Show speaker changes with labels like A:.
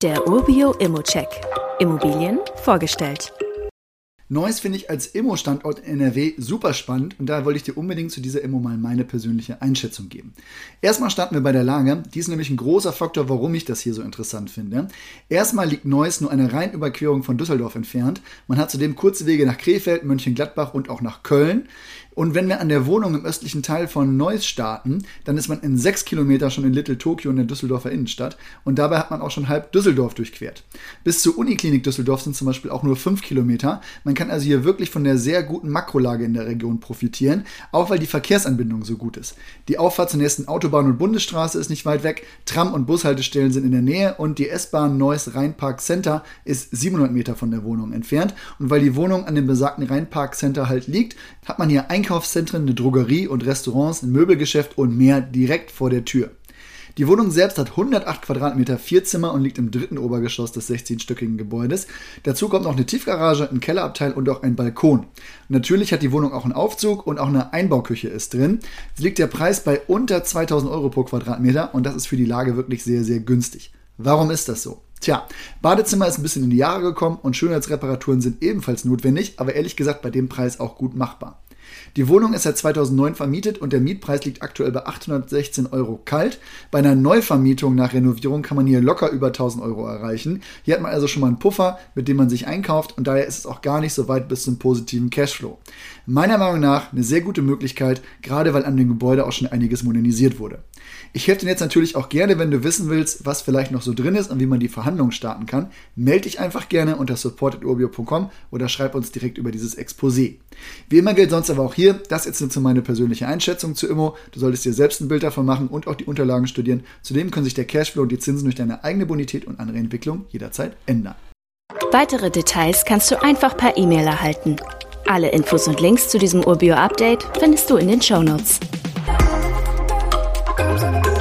A: Der Urbio Immocheck. Immobilien vorgestellt.
B: Neues finde ich als Immo-Standort in NRW super spannend und da wollte ich dir unbedingt zu dieser Immo mal meine persönliche Einschätzung geben. Erstmal starten wir bei der Lage. Die ist nämlich ein großer Faktor, warum ich das hier so interessant finde. Erstmal liegt Neuss nur eine Rheinüberquerung von Düsseldorf entfernt. Man hat zudem kurze Wege nach Krefeld, Mönchengladbach und auch nach Köln. Und wenn wir an der Wohnung im östlichen Teil von Neuss starten, dann ist man in sechs Kilometer schon in Little Tokyo in der Düsseldorfer Innenstadt. Und dabei hat man auch schon halb Düsseldorf durchquert. Bis zur Uniklinik Düsseldorf sind zum Beispiel auch nur fünf Kilometer. Man kann also hier wirklich von der sehr guten Makrolage in der Region profitieren, auch weil die Verkehrsanbindung so gut ist. Die Auffahrt zur nächsten Autobahn und Bundesstraße ist nicht weit weg, Tram- und Bushaltestellen sind in der Nähe und die S-Bahn Neuss Rheinpark Center ist 700 Meter von der Wohnung entfernt. Und weil die Wohnung an dem besagten Rheinpark Center halt liegt, hat man hier Einkaufszentren, eine Drogerie und Restaurants, ein Möbelgeschäft und mehr direkt vor der Tür. Die Wohnung selbst hat 108 Quadratmeter, vier Zimmer und liegt im dritten Obergeschoss des 16-stöckigen Gebäudes. Dazu kommt noch eine Tiefgarage, ein Kellerabteil und auch ein Balkon. Natürlich hat die Wohnung auch einen Aufzug und auch eine Einbauküche ist drin. Es liegt der Preis bei unter 2000 Euro pro Quadratmeter und das ist für die Lage wirklich sehr, sehr günstig. Warum ist das so? Tja, Badezimmer ist ein bisschen in die Jahre gekommen und Schönheitsreparaturen sind ebenfalls notwendig, aber ehrlich gesagt bei dem Preis auch gut machbar. Die Wohnung ist seit 2009 vermietet und der Mietpreis liegt aktuell bei 816 Euro kalt. Bei einer Neuvermietung nach Renovierung kann man hier locker über 1000 Euro erreichen. Hier hat man also schon mal einen Puffer, mit dem man sich einkauft und daher ist es auch gar nicht so weit bis zum positiven Cashflow. Meiner Meinung nach eine sehr gute Möglichkeit, gerade weil an dem Gebäude auch schon einiges modernisiert wurde. Ich helfe dir jetzt natürlich auch gerne, wenn du wissen willst, was vielleicht noch so drin ist und wie man die Verhandlungen starten kann. Melde dich einfach gerne unter support.urbio.com oder schreib uns direkt über dieses Exposé. Wie immer gilt sonst aber auch hier, das jetzt nur zu meine persönliche Einschätzung zu Immo. Du solltest dir selbst ein Bild davon machen und auch die Unterlagen studieren. Zudem können sich der Cashflow und die Zinsen durch deine eigene Bonität und andere Entwicklung jederzeit ändern.
A: Weitere Details kannst du einfach per E-Mail erhalten. Alle Infos und Links zu diesem Urbio-Update findest du in den Show Notes. thousand. Gold.